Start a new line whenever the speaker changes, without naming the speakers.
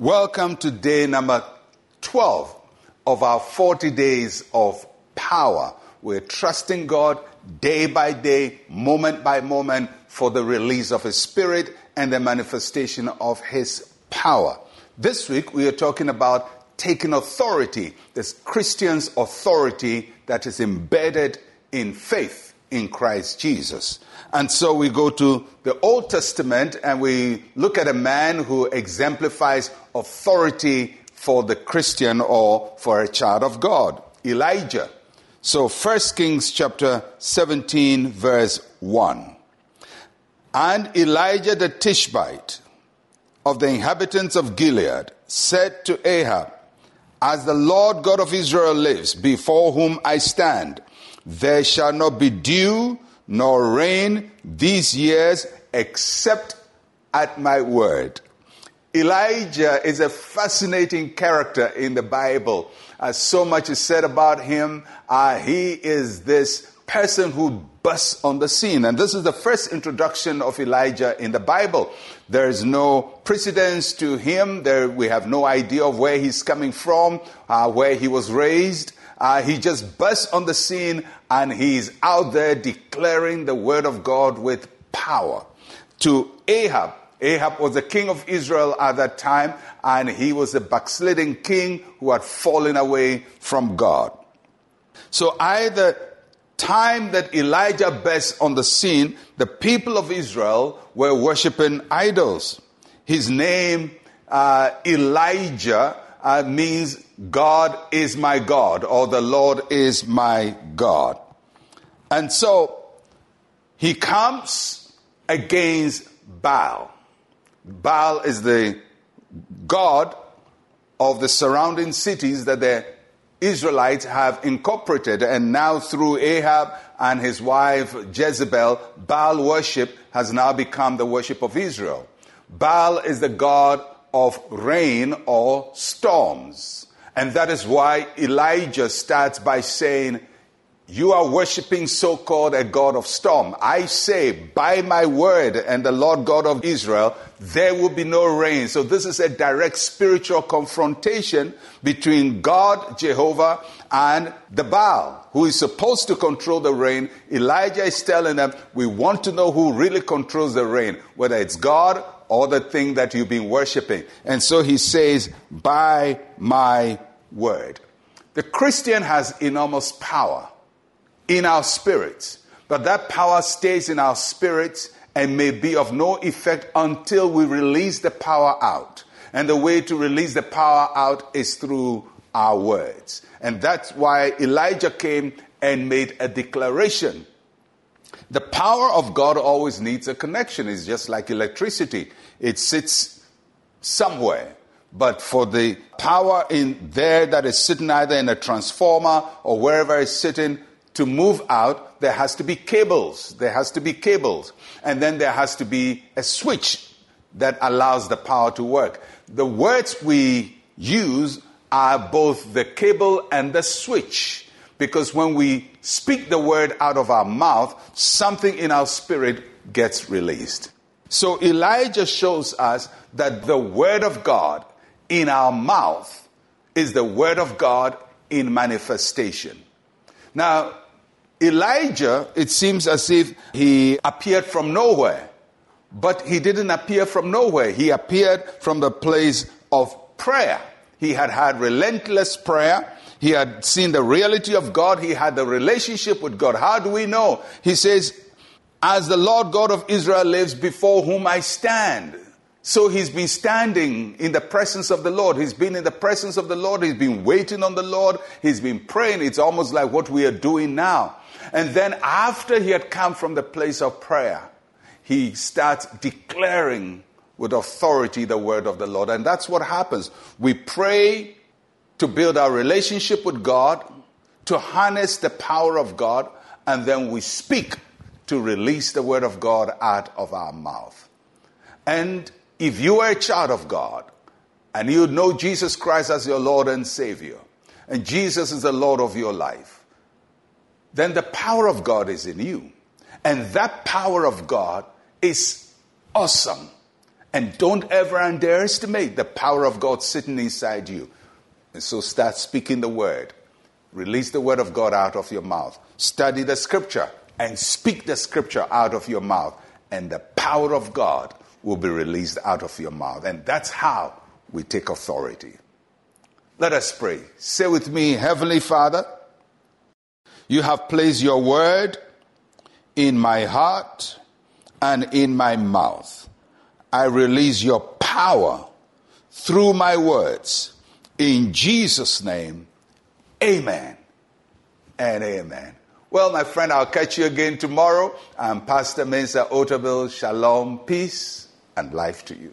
Welcome to day number 12 of our 40 days of power. We're trusting God day by day, moment by moment, for the release of His Spirit and the manifestation of His power. This week, we are talking about taking authority, this Christian's authority that is embedded in faith in Christ Jesus. And so we go to the Old Testament and we look at a man who exemplifies authority for the Christian or for a child of God, Elijah. So 1 Kings chapter 17 verse 1. And Elijah the Tishbite of the inhabitants of Gilead said to Ahab, As the Lord God of Israel lives, before whom I stand, there shall not be dew nor rain these years except at my word. Elijah is a fascinating character in the Bible. Uh, so much is said about him. Uh, he is this person who bursts on the scene. And this is the first introduction of Elijah in the Bible. There is no precedence to him. There, we have no idea of where he's coming from, uh, where he was raised. Uh, he just bursts on the scene and he's out there declaring the word of God with power. To Ahab, Ahab was the king of Israel at that time, and he was a backsliding king who had fallen away from God. So, either time that Elijah burst on the scene, the people of Israel were worshiping idols. His name, uh, Elijah, uh, means God is my God, or the Lord is my God. And so he comes against Baal. Baal is the god of the surrounding cities that the Israelites have incorporated. And now, through Ahab and his wife Jezebel, Baal worship has now become the worship of Israel. Baal is the god of rain or storms. And that is why Elijah starts by saying, you are worshiping so called a God of storm. I say, by my word and the Lord God of Israel, there will be no rain. So this is a direct spiritual confrontation between God, Jehovah, and the Baal, who is supposed to control the rain. Elijah is telling them, we want to know who really controls the rain, whether it's God or the thing that you've been worshiping. And so he says, by my word. The Christian has enormous power in our spirits. But that power stays in our spirits and may be of no effect until we release the power out. And the way to release the power out is through our words. And that's why Elijah came and made a declaration. The power of God always needs a connection. It's just like electricity. It sits somewhere. But for the power in there that is sitting either in a transformer or wherever it's sitting, to move out, there has to be cables. There has to be cables. And then there has to be a switch that allows the power to work. The words we use are both the cable and the switch. Because when we speak the word out of our mouth, something in our spirit gets released. So Elijah shows us that the word of God in our mouth is the word of God in manifestation. Now, Elijah, it seems as if he appeared from nowhere. But he didn't appear from nowhere. He appeared from the place of prayer. He had had relentless prayer. He had seen the reality of God. He had the relationship with God. How do we know? He says, As the Lord God of Israel lives before whom I stand. So he's been standing in the presence of the Lord. He's been in the presence of the Lord. He's been waiting on the Lord. He's been praying. It's almost like what we are doing now. And then after he had come from the place of prayer, he starts declaring with authority the word of the Lord. And that's what happens. We pray to build our relationship with God, to harness the power of God, and then we speak to release the word of God out of our mouth. And if you are a child of God and you know Jesus Christ as your Lord and Savior, and Jesus is the Lord of your life, then the power of God is in you. And that power of God is awesome. And don't ever underestimate the power of God sitting inside you. And so start speaking the word. Release the word of God out of your mouth. Study the scripture and speak the scripture out of your mouth. And the power of God will be released out of your mouth. And that's how we take authority. Let us pray. Say with me, Heavenly Father, you have placed your word in my heart and in my mouth. I release your power through my words. In Jesus' name, amen and amen. Well, my friend, I'll catch you again tomorrow. I'm Pastor Mensa Otabil. Shalom, peace, and life to you.